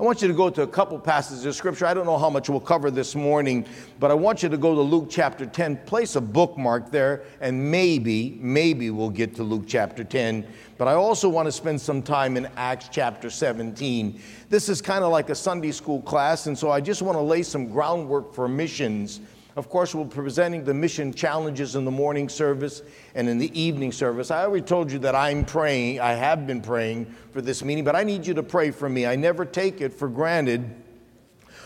I want you to go to a couple passages of scripture. I don't know how much we'll cover this morning, but I want you to go to Luke chapter 10. Place a bookmark there, and maybe, maybe we'll get to Luke chapter 10. But I also want to spend some time in Acts chapter 17. This is kind of like a Sunday school class, and so I just want to lay some groundwork for missions of course, we're presenting the mission challenges in the morning service and in the evening service. I already told you that I'm praying, I have been praying for this meeting, but I need you to pray for me. I never take it for granted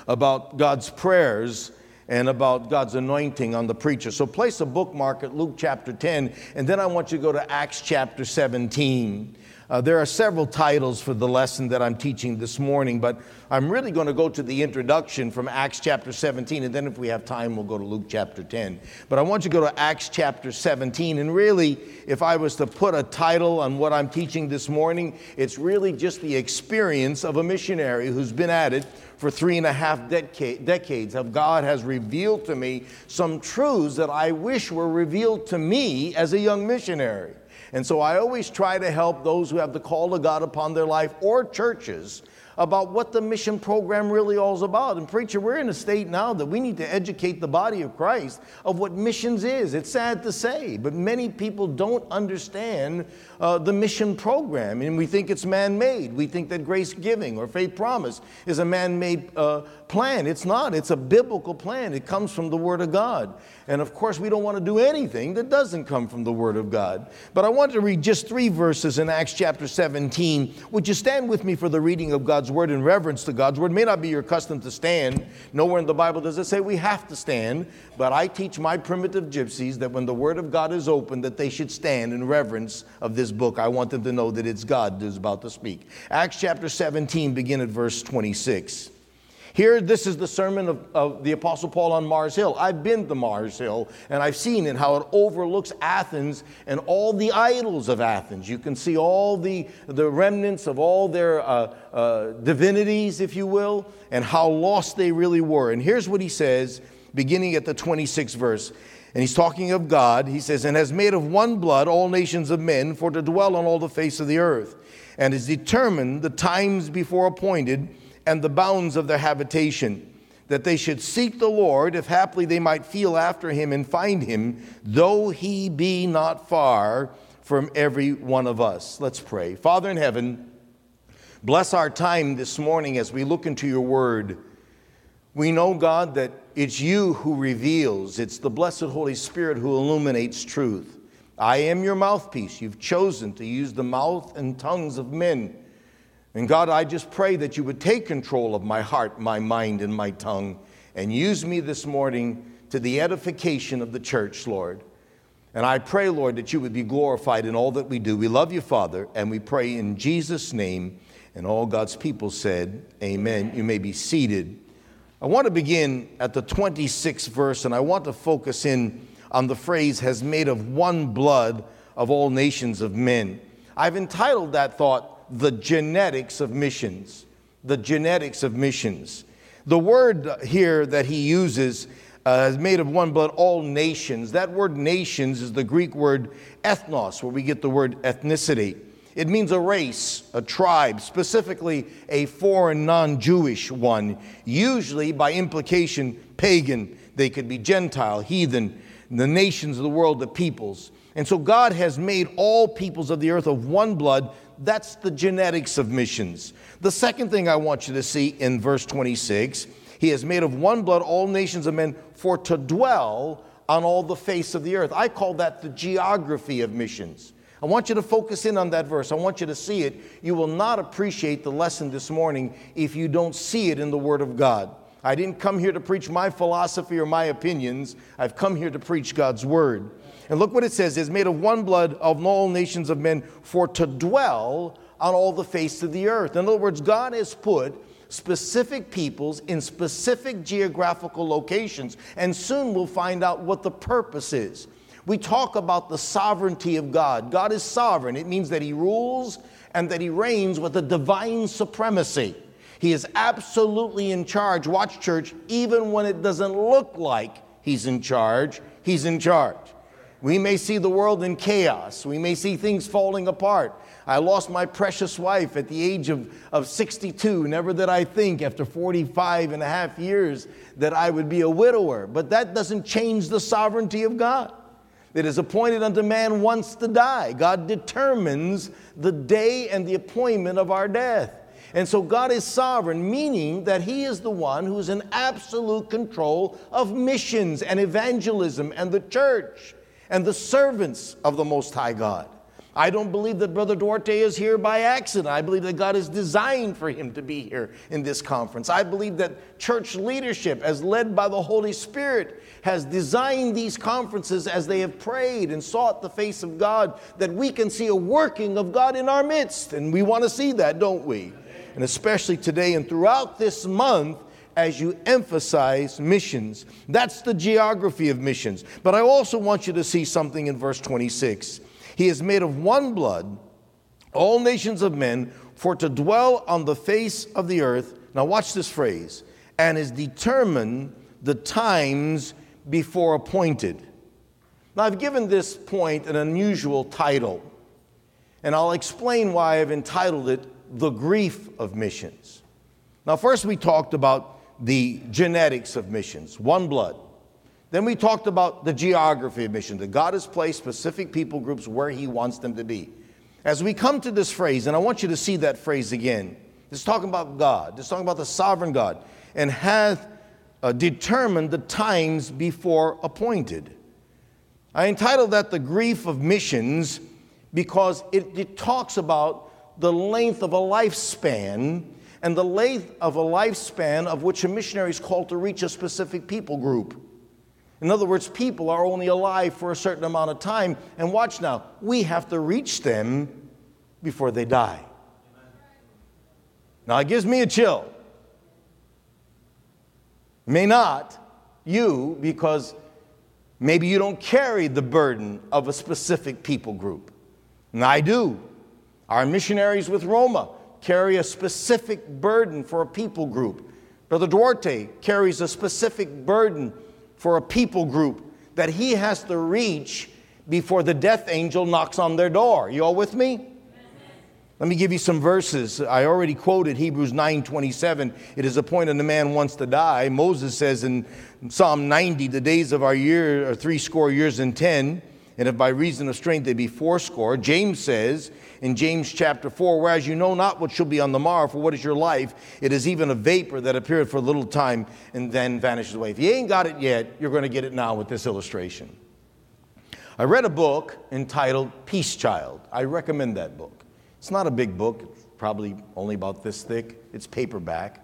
about God's prayers and about God's anointing on the preacher. So place a bookmark at Luke chapter 10, and then I want you to go to Acts chapter 17. Uh, there are several titles for the lesson that I'm teaching this morning, but I'm really going to go to the introduction from Acts chapter 17, and then if we have time, we'll go to Luke chapter 10. But I want you to go to Acts chapter 17, and really, if I was to put a title on what I'm teaching this morning, it's really just the experience of a missionary who's been at it for three and a half decades of God has revealed to me some truths that I wish were revealed to me as a young missionary. And so I always try to help those who have the call of God upon their life or churches about what the mission program really all is about. And preacher, we're in a state now that we need to educate the body of Christ of what missions is. It's sad to say, but many people don't understand uh, the mission program, and we think it's man-made. We think that grace giving or faith promise is a man-made uh, plan. It's not. It's a biblical plan. It comes from the Word of God. And of course, we don't want to do anything that doesn't come from the Word of God. But I want to read just three verses in Acts chapter 17. Would you stand with me for the reading of God's Word in reverence to God's Word? It may not be your custom to stand. Nowhere in the Bible does it say we have to stand. But I teach my primitive gypsies that when the Word of God is open, that they should stand in reverence of this book. I want them to know that it's God who's about to speak. Acts chapter 17, begin at verse 26. Here, this is the sermon of, of, the Apostle Paul on Mars Hill. I've been to Mars Hill and I've seen it, how it overlooks Athens and all the idols of Athens. You can see all the, the remnants of all their uh, uh, divinities, if you will, and how lost they really were. And here's what he says, beginning at the 26th verse. And he's talking of God. He says, And has made of one blood all nations of men for to dwell on all the face of the earth, and has determined the times before appointed and the bounds of their habitation, that they should seek the Lord, if haply they might feel after him and find him, though he be not far from every one of us. Let's pray. Father in heaven, bless our time this morning as we look into your word. We know, God, that it's you who reveals, it's the blessed Holy Spirit who illuminates truth. I am your mouthpiece. You've chosen to use the mouth and tongues of men and God, I just pray that you would take control of my heart, my mind, and my tongue and use me this morning to the edification of the church, Lord. And I pray, Lord, that you would be glorified in all that we do. We love you, Father, and we pray in Jesus' name. And all God's people said, Amen. You may be seated. I want to begin at the 26th verse, and I want to focus in on the phrase, has made of one blood of all nations of men. I've entitled that thought, the genetics of missions. The genetics of missions. The word here that he uses uh, made of one blood, all nations. That word nations is the Greek word ethnos, where we get the word ethnicity. It means a race, a tribe, specifically a foreign, non Jewish one, usually by implication pagan. They could be Gentile, heathen, the nations of the world, the peoples. And so God has made all peoples of the earth of one blood that's the genetics of missions. The second thing I want you to see in verse 26 He has made of one blood all nations of men for to dwell on all the face of the earth. I call that the geography of missions. I want you to focus in on that verse. I want you to see it. You will not appreciate the lesson this morning if you don't see it in the Word of God. I didn't come here to preach my philosophy or my opinions. I've come here to preach God's Word. And look what it says is made of one blood of all nations of men for to dwell on all the face of the earth. In other words, God has put specific peoples in specific geographical locations, and soon we'll find out what the purpose is. We talk about the sovereignty of God. God is sovereign, it means that He rules and that He reigns with a divine supremacy. He is absolutely in charge. Watch, church, even when it doesn't look like He's in charge, He's in charge. We may see the world in chaos. We may see things falling apart. I lost my precious wife at the age of, of 62. Never did I think after 45 and a half years that I would be a widower. But that doesn't change the sovereignty of God. It is appointed unto man once to die. God determines the day and the appointment of our death. And so God is sovereign, meaning that He is the one who's in absolute control of missions and evangelism and the church and the servants of the Most High God. I don't believe that Brother Duarte is here by accident. I believe that God has designed for him to be here in this conference. I believe that church leadership, as led by the Holy Spirit, has designed these conferences as they have prayed and sought the face of God, that we can see a working of God in our midst. And we want to see that, don't we? And especially today and throughout this month, as you emphasize missions. That's the geography of missions. But I also want you to see something in verse 26. He is made of one blood, all nations of men, for to dwell on the face of the earth. Now, watch this phrase and is determined the times before appointed. Now, I've given this point an unusual title, and I'll explain why I've entitled it The Grief of Missions. Now, first, we talked about the genetics of missions, one blood. Then we talked about the geography of mission, that God has placed specific people groups where He wants them to be. As we come to this phrase, and I want you to see that phrase again, it's talking about God, it's talking about the sovereign God, and hath uh, determined the times before appointed. I entitled that The Grief of Missions because it, it talks about the length of a lifespan and the length of a lifespan of which a missionary is called to reach a specific people group. In other words, people are only alive for a certain amount of time. And watch now, we have to reach them before they die. Now, it gives me a chill. May not you, because maybe you don't carry the burden of a specific people group. And I do. Our missionaries with Roma carry a specific burden for a people group. Brother Duarte carries a specific burden for a people group that he has to reach before the death angel knocks on their door. You all with me? Let me give you some verses. I already quoted Hebrews 9:27. It is appointed a man wants to die. Moses says in Psalm 90, the days of our year are three score years and ten, and if by reason of strength they be fourscore. James says in James chapter 4, whereas you know not what shall be on the morrow, for what is your life? It is even a vapor that appeareth for a little time and then vanishes away. If you ain't got it yet, you're going to get it now with this illustration. I read a book entitled Peace Child. I recommend that book. It's not a big book, it's probably only about this thick. It's paperback.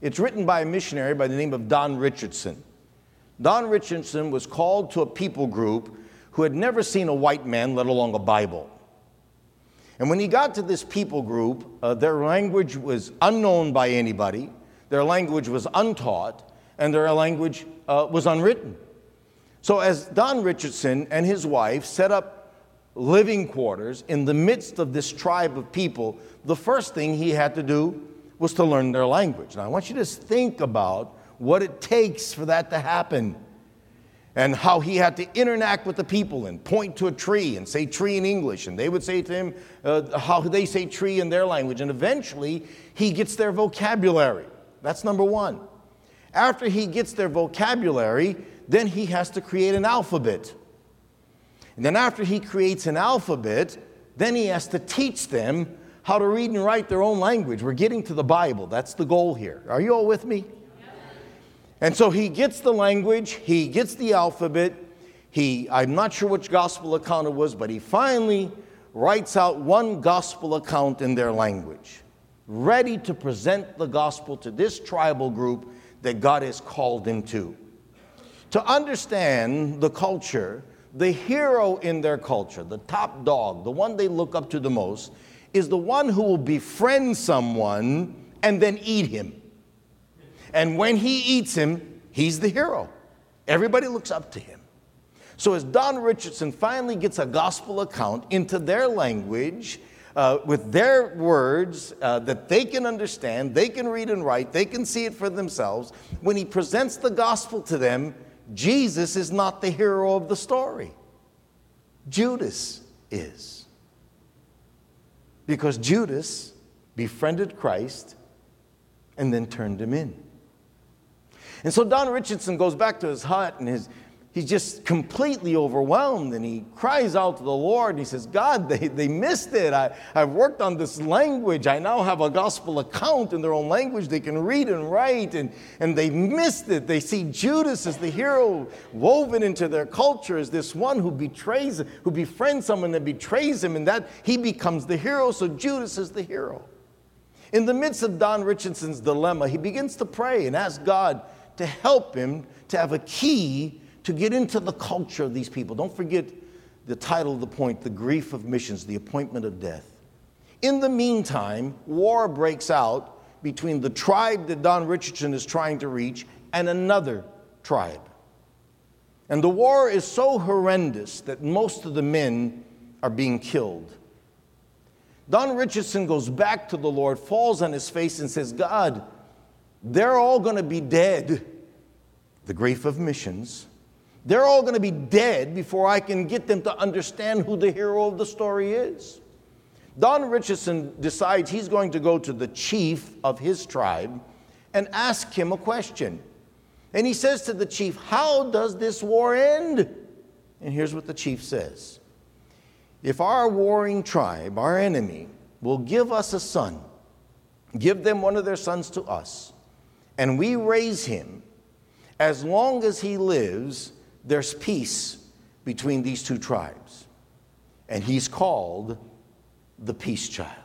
It's written by a missionary by the name of Don Richardson. Don Richardson was called to a people group who had never seen a white man, let alone a Bible. And when he got to this people group, uh, their language was unknown by anybody, their language was untaught, and their language uh, was unwritten. So, as Don Richardson and his wife set up living quarters in the midst of this tribe of people, the first thing he had to do was to learn their language. Now, I want you to think about what it takes for that to happen and how he had to interact with the people and point to a tree and say tree in English, and they would say to him uh, how they say tree in their language. And eventually, he gets their vocabulary. That's number one. After he gets their vocabulary, then he has to create an alphabet. And then, after he creates an alphabet, then he has to teach them how to read and write their own language. We're getting to the Bible. That's the goal here. Are you all with me? And so he gets the language, he gets the alphabet. He, I'm not sure which gospel account it was, but he finally writes out one gospel account in their language, ready to present the gospel to this tribal group that God has called him to. To understand the culture, the hero in their culture, the top dog, the one they look up to the most, is the one who will befriend someone and then eat him. And when he eats him, he's the hero. Everybody looks up to him. So, as Don Richardson finally gets a gospel account into their language, uh, with their words uh, that they can understand, they can read and write, they can see it for themselves, when he presents the gospel to them, Jesus is not the hero of the story. Judas is. Because Judas befriended Christ and then turned him in. And so Don Richardson goes back to his hut and his, he's just completely overwhelmed and he cries out to the Lord and he says, God, they, they missed it. I, I've worked on this language. I now have a gospel account in their own language they can read and write, and, and they missed it. They see Judas as the hero woven into their culture as this one who betrays, who befriends someone that betrays him, and that he becomes the hero. So Judas is the hero. In the midst of Don Richardson's dilemma, he begins to pray and ask God to help him to have a key to get into the culture of these people. Don't forget the title of the point The Grief of Missions, the Appointment of Death. In the meantime, war breaks out between the tribe that Don Richardson is trying to reach and another tribe. And the war is so horrendous that most of the men are being killed. Don Richardson goes back to the Lord, falls on his face, and says, God, they're all going to be dead. The grief of missions. They're all going to be dead before I can get them to understand who the hero of the story is. Don Richardson decides he's going to go to the chief of his tribe and ask him a question. And he says to the chief, How does this war end? And here's what the chief says If our warring tribe, our enemy, will give us a son, give them one of their sons to us, and we raise him, as long as he lives, there's peace between these two tribes. And he's called the peace child.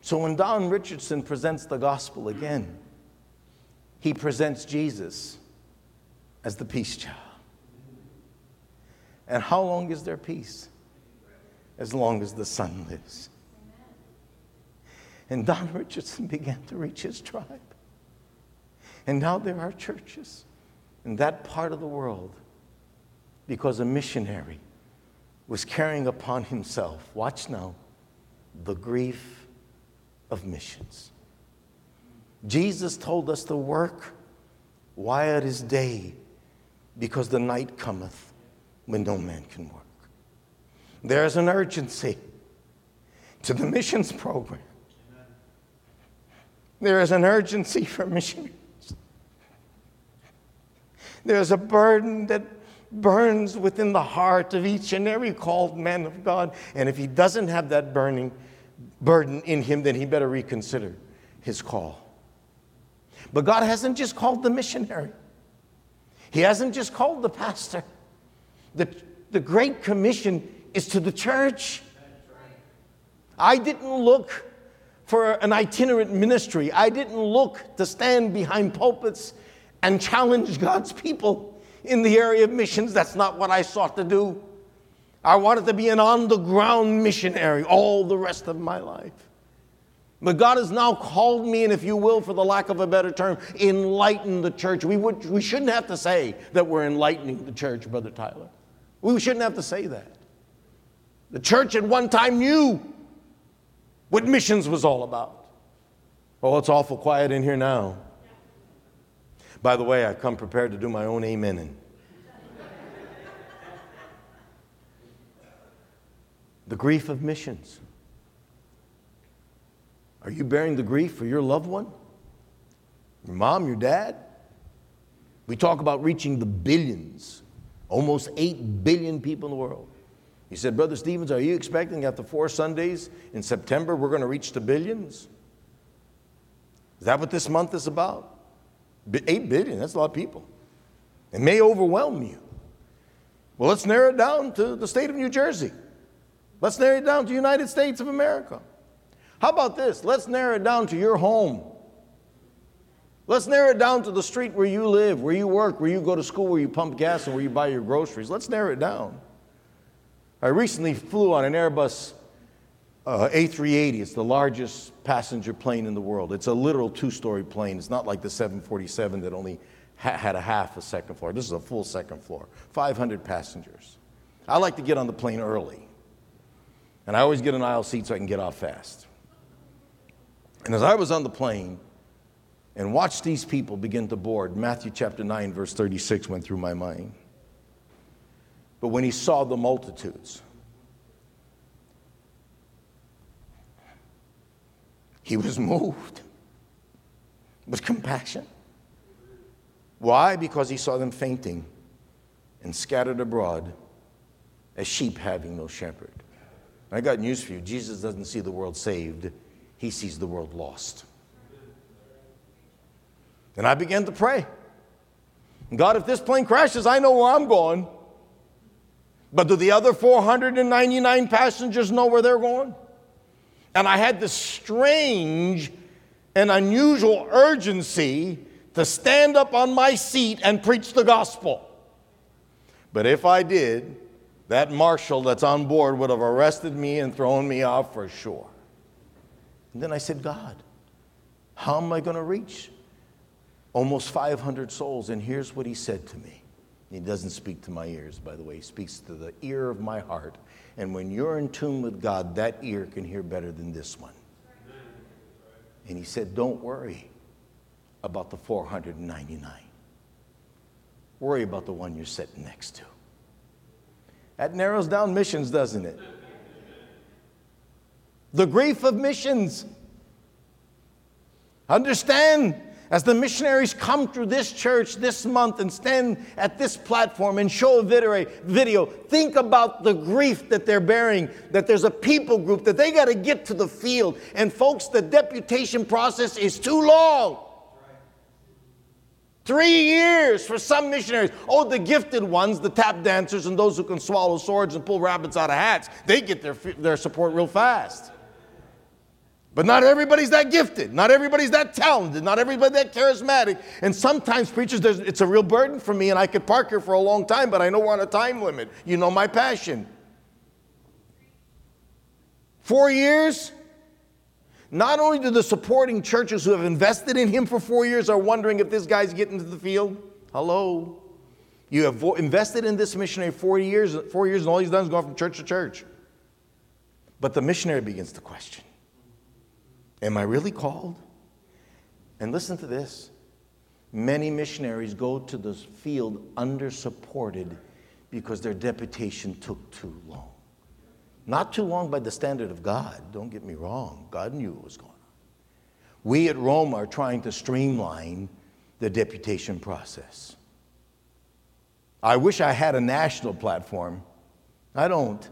So when Don Richardson presents the gospel again, he presents Jesus as the peace child. And how long is there peace? As long as the son lives. And Don Richardson began to reach his tribe. And now there are churches in that part of the world because a missionary was carrying upon himself, watch now, the grief of missions. Jesus told us to work while it is day, because the night cometh when no man can work. There's an urgency to the missions program. There is an urgency for missionaries. There's a burden that burns within the heart of each and every called man of God. And if he doesn't have that burning burden in him, then he better reconsider his call. But God hasn't just called the missionary, He hasn't just called the pastor. The, the Great Commission is to the church. I didn't look for an itinerant ministry. I didn't look to stand behind pulpits and challenge God's people in the area of missions. That's not what I sought to do. I wanted to be an on the ground missionary all the rest of my life. But God has now called me, and if you will, for the lack of a better term, enlighten the church. We, would, we shouldn't have to say that we're enlightening the church, Brother Tyler. We shouldn't have to say that. The church at one time knew what missions was all about. Oh, it's awful quiet in here now. By the way, I've come prepared to do my own amen. the grief of missions. Are you bearing the grief for your loved one? Your mom, your dad? We talk about reaching the billions, almost 8 billion people in the world. He said, Brother Stevens, are you expecting after four Sundays in September we're going to reach the billions? Is that what this month is about? 8 billion, that's a lot of people. It may overwhelm you. Well, let's narrow it down to the state of New Jersey. Let's narrow it down to the United States of America. How about this? Let's narrow it down to your home. Let's narrow it down to the street where you live, where you work, where you go to school, where you pump gas, and where you buy your groceries. Let's narrow it down. I recently flew on an Airbus uh, A380. It's the largest passenger plane in the world. It's a literal two story plane. It's not like the 747 that only ha- had a half a second floor. This is a full second floor, 500 passengers. I like to get on the plane early. And I always get an aisle seat so I can get off fast. And as I was on the plane and watched these people begin to board, Matthew chapter 9, verse 36 went through my mind. But when he saw the multitudes, he was moved with compassion. Why? Because he saw them fainting and scattered abroad as sheep having no shepherd. I got news for you Jesus doesn't see the world saved, he sees the world lost. And I began to pray God, if this plane crashes, I know where I'm going. But do the other 499 passengers know where they're going? And I had this strange and unusual urgency to stand up on my seat and preach the gospel. But if I did, that marshal that's on board would have arrested me and thrown me off for sure. And then I said, God, how am I going to reach almost 500 souls? And here's what he said to me. He doesn't speak to my ears, by the way, he speaks to the ear of my heart. And when you're in tune with God, that ear can hear better than this one. And he said, Don't worry about the 499. Worry about the one you're sitting next to. That narrows down missions, doesn't it? The grief of missions. Understand as the missionaries come through this church this month and stand at this platform and show a video, think about the grief that they're bearing, that there's a people group that they got to get to the field. And folks, the deputation process is too long. Three years for some missionaries. Oh, the gifted ones, the tap dancers, and those who can swallow swords and pull rabbits out of hats, they get their, their support real fast. But not everybody's that gifted. Not everybody's that talented. Not everybody that charismatic. And sometimes preachers, it's a real burden for me, and I could park here for a long time, but I know we're on a time limit. You know my passion. Four years, not only do the supporting churches who have invested in him for four years are wondering if this guy's getting to the field. Hello. You have invested in this missionary four years, four years, and all he's done is gone from church to church. But the missionary begins to question Am I really called? And listen to this many missionaries go to the field under supported because their deputation took too long. Not too long by the standard of God, don't get me wrong. God knew what was going on. We at Roma are trying to streamline the deputation process. I wish I had a national platform. I don't.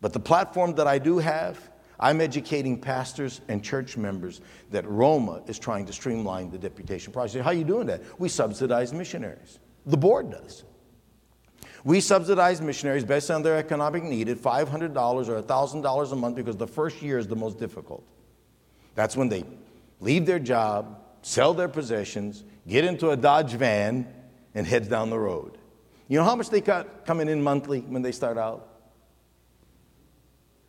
But the platform that I do have, I'm educating pastors and church members that Roma is trying to streamline the deputation process. How are you doing that? We subsidize missionaries. The board does. We subsidize missionaries based on their economic need at $500 or $1,000 a month because the first year is the most difficult. That's when they leave their job, sell their possessions, get into a Dodge van, and head down the road. You know how much they got coming in monthly when they start out?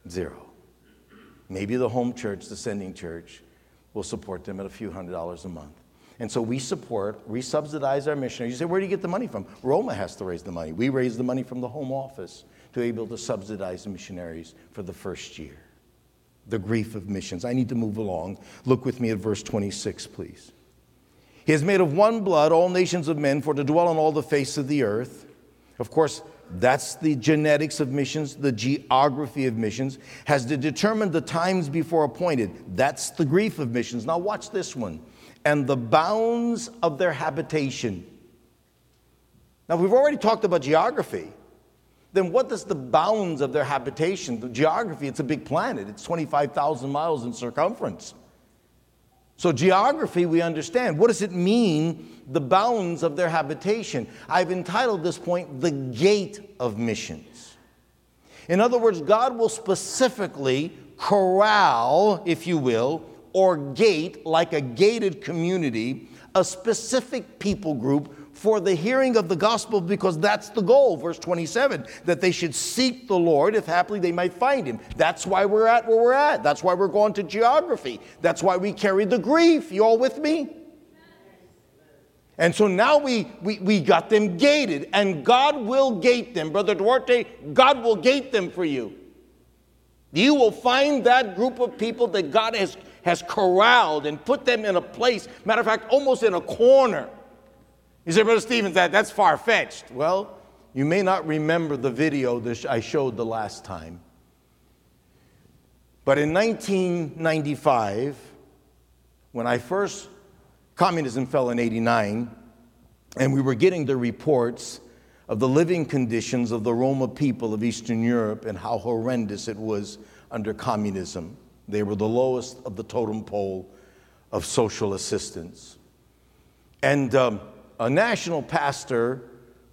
Zero. Maybe the home church, the sending church, will support them at a few hundred dollars a month. And so we support, we subsidize our missionaries. You say, where do you get the money from? Roma has to raise the money. We raise the money from the home office to be able to subsidize the missionaries for the first year. The grief of missions. I need to move along. Look with me at verse 26, please. He has made of one blood all nations of men for to dwell on all the face of the earth. Of course, that's the genetics of missions, the geography of missions, has to determine the times before appointed. That's the grief of missions. Now, watch this one and the bounds of their habitation. Now, we've already talked about geography. Then, what does the bounds of their habitation? The geography, it's a big planet, it's 25,000 miles in circumference. So, geography, we understand. What does it mean, the bounds of their habitation? I've entitled this point, The Gate of Missions. In other words, God will specifically corral, if you will, or gate, like a gated community, a specific people group for the hearing of the gospel because that's the goal. Verse 27 that they should seek the Lord if happily they might find him. That's why we're at where we're at. That's why we're going to geography. That's why we carry the grief. You all with me? And so now we, we, we got them gated, and God will gate them. Brother Duarte, God will gate them for you. You will find that group of people that God has has corralled and put them in a place, matter of fact, almost in a corner. You say, Brother Stevens, that, that's far fetched. Well, you may not remember the video that I showed the last time. But in 1995, when I first, communism fell in 89, and we were getting the reports of the living conditions of the Roma people of Eastern Europe and how horrendous it was under communism. They were the lowest of the totem pole of social assistance. And um, a national pastor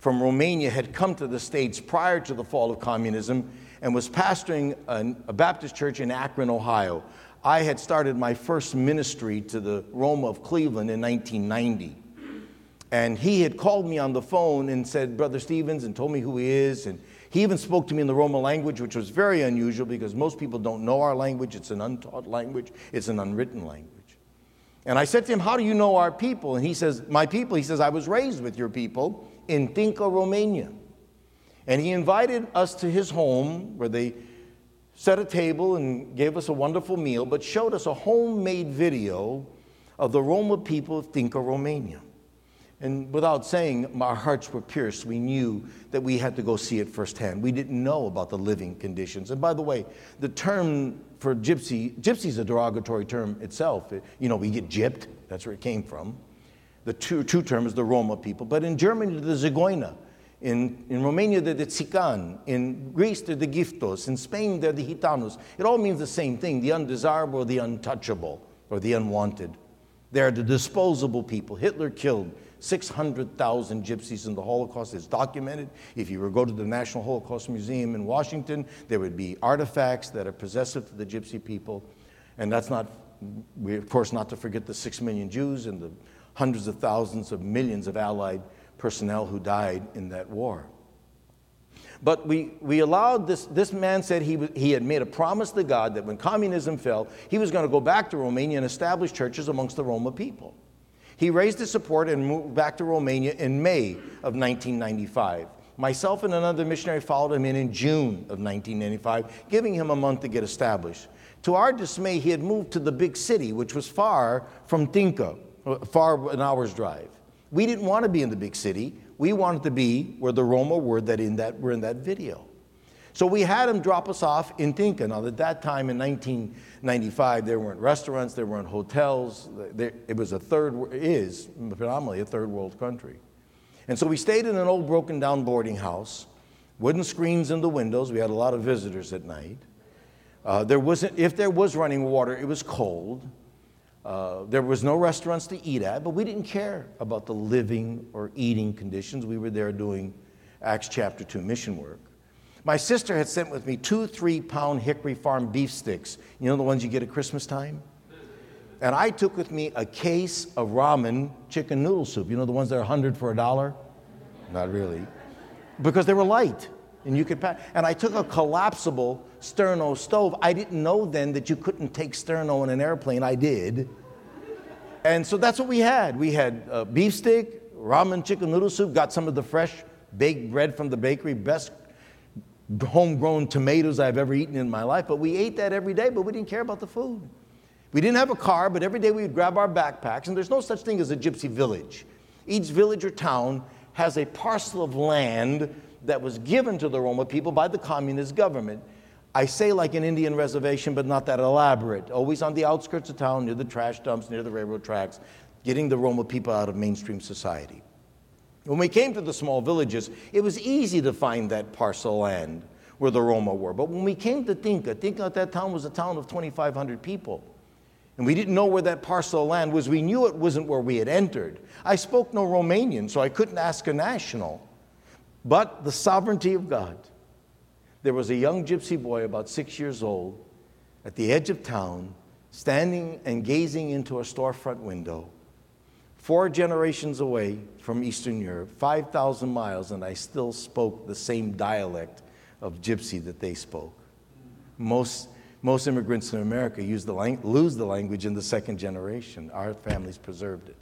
from Romania had come to the States prior to the fall of communism and was pastoring a Baptist church in Akron, Ohio. I had started my first ministry to the Roma of Cleveland in 1990. And he had called me on the phone and said, Brother Stevens, and told me who he is. And he even spoke to me in the Roma language, which was very unusual because most people don't know our language. It's an untaught language, it's an unwritten language. And I said to him, How do you know our people? And he says, My people, he says, I was raised with your people in Tinca, Romania. And he invited us to his home where they set a table and gave us a wonderful meal, but showed us a homemade video of the Roma people of Tinca, Romania. And without saying, our hearts were pierced. We knew that we had to go see it firsthand. We didn't know about the living conditions. And by the way, the term for gypsy, gypsy is a derogatory term itself. You know, we get gypped, that's where it came from. The two, two terms, the Roma people. But in Germany, the Zigeuner. In, in Romania, they're the Tsikan. In Greece, they're the Giftos. In Spain, they're the Gitanos. It all means the same thing the undesirable, the untouchable, or the unwanted. They're the disposable people. Hitler killed 600,000 gypsies in the Holocaust. It's documented. If you were to go to the National Holocaust Museum in Washington, there would be artifacts that are possessive to the gypsy people. And that's not, we, of course, not to forget the six million Jews and the hundreds of thousands of millions of Allied personnel who died in that war. But we, we allowed this, this man said he, he had made a promise to God that when communism fell, he was going to go back to Romania and establish churches amongst the Roma people. He raised his support and moved back to Romania in May of 1995. Myself and another missionary followed him in in June of 1995, giving him a month to get established. To our dismay, he had moved to the big city, which was far from Tinca, uh, far an hour's drive. We didn't want to be in the big city. We wanted to be where the Roma were that in that were in that video. So we had him drop us off in Tinca. Now, at that time in 1995, there weren't restaurants, there weren't hotels. There, it was a third, is predominantly a third world country. And so we stayed in an old broken down boarding house, wooden screens in the windows. We had a lot of visitors at night. Uh, there wasn't, if there was running water, it was cold. Uh, there was no restaurants to eat at, but we didn't care about the living or eating conditions. We were there doing Acts chapter 2 mission work. My sister had sent with me two three pound Hickory Farm beef sticks. You know the ones you get at Christmas time? And I took with me a case of ramen chicken noodle soup. You know the ones that are 100 for a dollar? Not really. Because they were light and you could pack. And I took a collapsible sterno stove. I didn't know then that you couldn't take sterno in an airplane. I did. And so that's what we had. We had uh, a beef stick, ramen chicken noodle soup, got some of the fresh baked bread from the bakery, best homegrown tomatoes I've ever eaten in my life. But we ate that every day, but we didn't care about the food. We didn't have a car, but every day we would grab our backpacks, and there's no such thing as a gypsy village. Each village or town has a parcel of land that was given to the Roma people by the communist government. I say like an Indian reservation, but not that elaborate. Always on the outskirts of town, near the trash dumps, near the railroad tracks, getting the Roma people out of mainstream society. When we came to the small villages, it was easy to find that parcel land where the Roma were. But when we came to Tinca, Tinca at that town was a town of 2,500 people. And we didn't know where that parcel of land was. We knew it wasn't where we had entered. I spoke no Romanian, so I couldn't ask a national. But the sovereignty of God. There was a young gypsy boy, about six years old, at the edge of town, standing and gazing into a storefront window four generations away from Eastern Europe, 5,000 miles, and I still spoke the same dialect of Gypsy that they spoke. Most, most immigrants in America use the lang- lose the language in the second generation. Our families preserved it.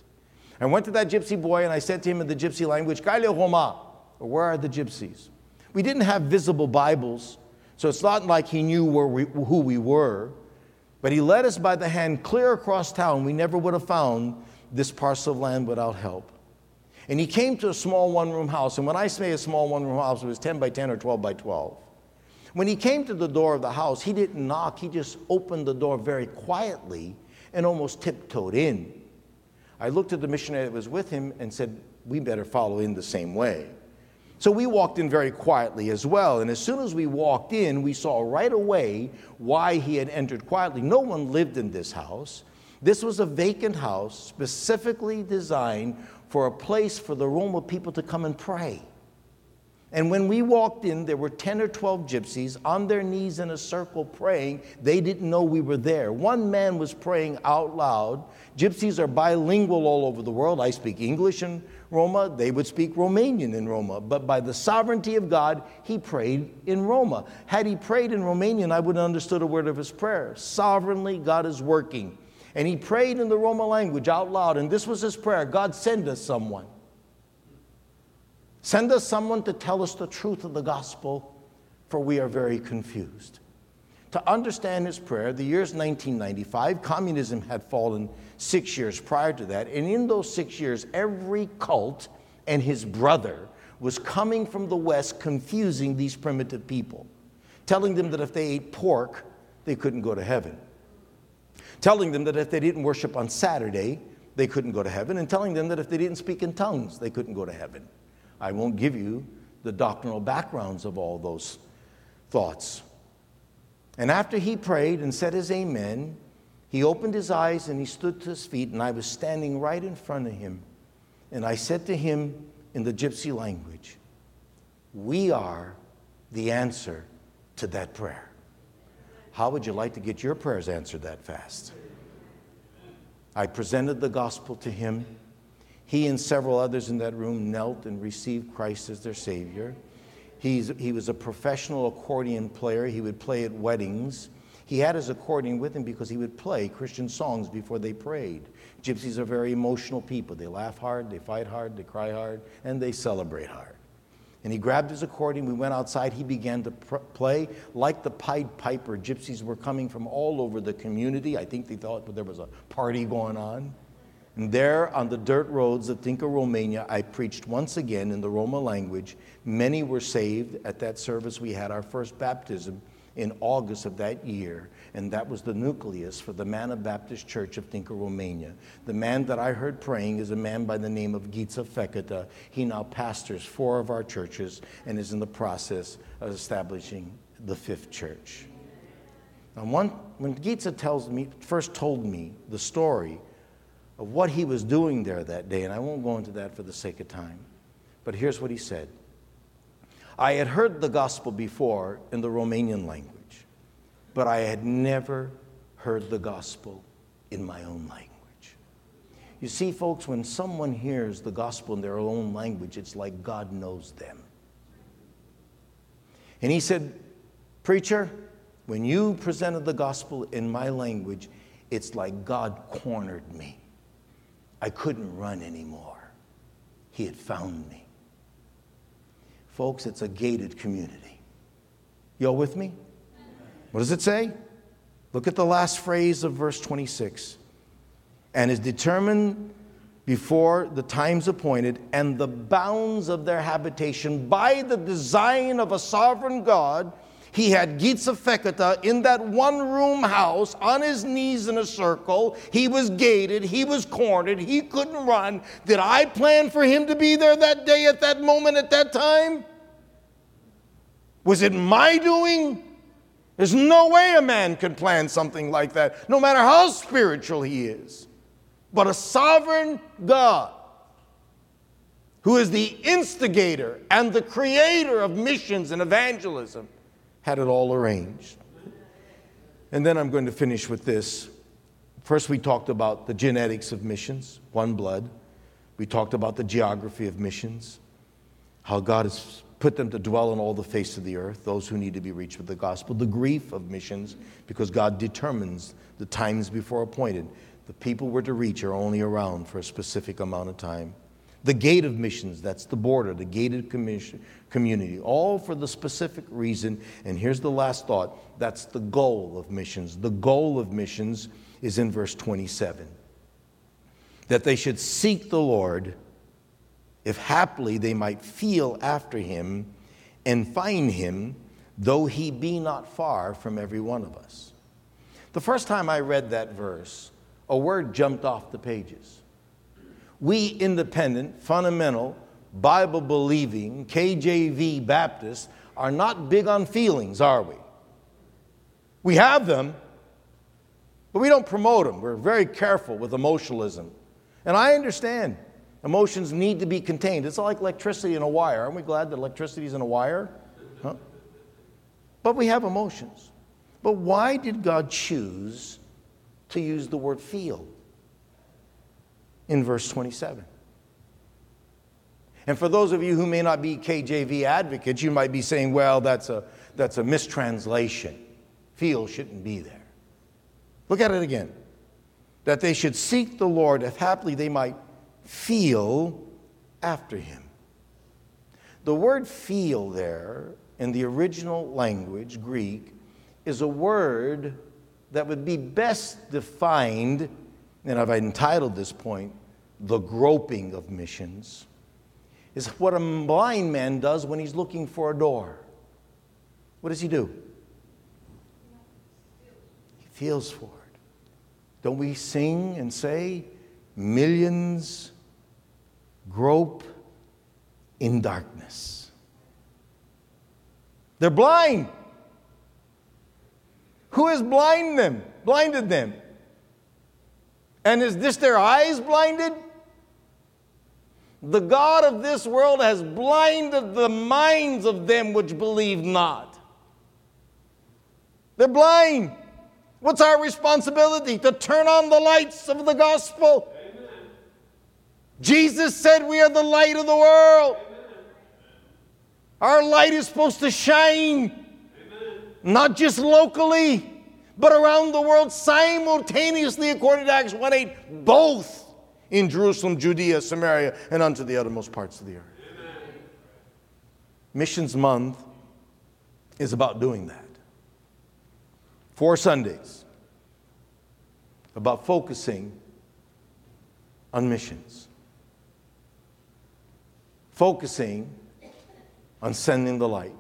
I went to that Gypsy boy and I said to him in the Gypsy language, Kaile Homa, or where are the Gypsies? We didn't have visible Bibles, so it's not like he knew we, who we were, but he led us by the hand clear across town. We never would have found this parcel of land without help. And he came to a small one room house. And when I say a small one room house, it was 10 by 10 or 12 by 12. When he came to the door of the house, he didn't knock, he just opened the door very quietly and almost tiptoed in. I looked at the missionary that was with him and said, We better follow in the same way. So we walked in very quietly as well. And as soon as we walked in, we saw right away why he had entered quietly. No one lived in this house. This was a vacant house specifically designed for a place for the Roma people to come and pray. And when we walked in, there were 10 or 12 gypsies on their knees in a circle praying. They didn't know we were there. One man was praying out loud. Gypsies are bilingual all over the world. I speak English in Roma, they would speak Romanian in Roma. But by the sovereignty of God, he prayed in Roma. Had he prayed in Romanian, I wouldn't have understood a word of his prayer. Sovereignly, God is working. And he prayed in the Roma language out loud, and this was his prayer God, send us someone. Send us someone to tell us the truth of the gospel, for we are very confused. To understand his prayer, the year's 1995, communism had fallen six years prior to that, and in those six years, every cult and his brother was coming from the West confusing these primitive people, telling them that if they ate pork, they couldn't go to heaven, telling them that if they didn't worship on Saturday, they couldn't go to heaven, and telling them that if they didn't speak in tongues, they couldn't go to heaven. I won't give you the doctrinal backgrounds of all those thoughts. And after he prayed and said his amen, he opened his eyes and he stood to his feet, and I was standing right in front of him. And I said to him in the gypsy language, We are the answer to that prayer. How would you like to get your prayers answered that fast? I presented the gospel to him. He and several others in that room knelt and received Christ as their Savior. He's, he was a professional accordion player. He would play at weddings. He had his accordion with him because he would play Christian songs before they prayed. Gypsies are very emotional people. They laugh hard, they fight hard, they cry hard, and they celebrate hard. And he grabbed his accordion. We went outside. He began to pr- play like the Pied Piper. Gypsies were coming from all over the community. I think they thought there was a party going on. And there on the dirt roads of Tinca, Romania, I preached once again in the Roma language. Many were saved. At that service, we had our first baptism in August of that year, and that was the nucleus for the Manna Baptist Church of Tinca, Romania. The man that I heard praying is a man by the name of Gitza Feketa. He now pastors four of our churches and is in the process of establishing the fifth church. Now, one, when Gitza tells me, first told me the story of what he was doing there that day, and I won't go into that for the sake of time, but here's what he said. I had heard the gospel before in the Romanian language, but I had never heard the gospel in my own language. You see, folks, when someone hears the gospel in their own language, it's like God knows them. And he said, Preacher, when you presented the gospel in my language, it's like God cornered me. I couldn't run anymore. He had found me. Folks, it's a gated community. Y'all with me? What does it say? Look at the last phrase of verse 26. And is determined before the times appointed and the bounds of their habitation by the design of a sovereign God he had Gitza Feketa in that one room house on his knees in a circle. He was gated, he was cornered, he couldn't run. Did I plan for him to be there that day, at that moment, at that time? Was it my doing? There's no way a man can plan something like that, no matter how spiritual he is. But a sovereign God who is the instigator and the creator of missions and evangelism had it all arranged. And then I'm going to finish with this. First, we talked about the genetics of missions, one blood. We talked about the geography of missions, how God has put them to dwell on all the face of the earth, those who need to be reached with the gospel, the grief of missions, because God determines the times before appointed. The people we're to reach are only around for a specific amount of time. The gate of missions, that's the border, the gated community, all for the specific reason. And here's the last thought that's the goal of missions. The goal of missions is in verse 27 that they should seek the Lord if haply they might feel after him and find him, though he be not far from every one of us. The first time I read that verse, a word jumped off the pages. We independent, fundamental, Bible believing, KJV Baptists are not big on feelings, are we? We have them, but we don't promote them. We're very careful with emotionalism. And I understand. Emotions need to be contained. It's like electricity in a wire. Aren't we glad that electricity is in a wire? Huh? But we have emotions. But why did God choose to use the word feel in verse 27? And for those of you who may not be KJV advocates, you might be saying, well, that's a, that's a mistranslation. Feel shouldn't be there. Look at it again. That they should seek the Lord, if haply they might feel after him. The word feel there in the original language, Greek, is a word that would be best defined, and I've entitled this point, The Groping of Missions, is what a blind man does when he's looking for a door. What does he do? He feels for it. Don't we sing and say, Millions grope in darkness. They're blind. Who has blinded them? Blinded them. And is this their eyes blinded? The God of this world has blinded the minds of them which believe not. They're blind. What's our responsibility? To turn on the lights of the gospel Jesus said we are the light of the world. Our light is supposed to shine, not just locally, but around the world simultaneously, according to Acts 1 8, both in Jerusalem, Judea, Samaria, and unto the uttermost parts of the earth. Missions Month is about doing that. Four Sundays about focusing on missions focusing on sending the light.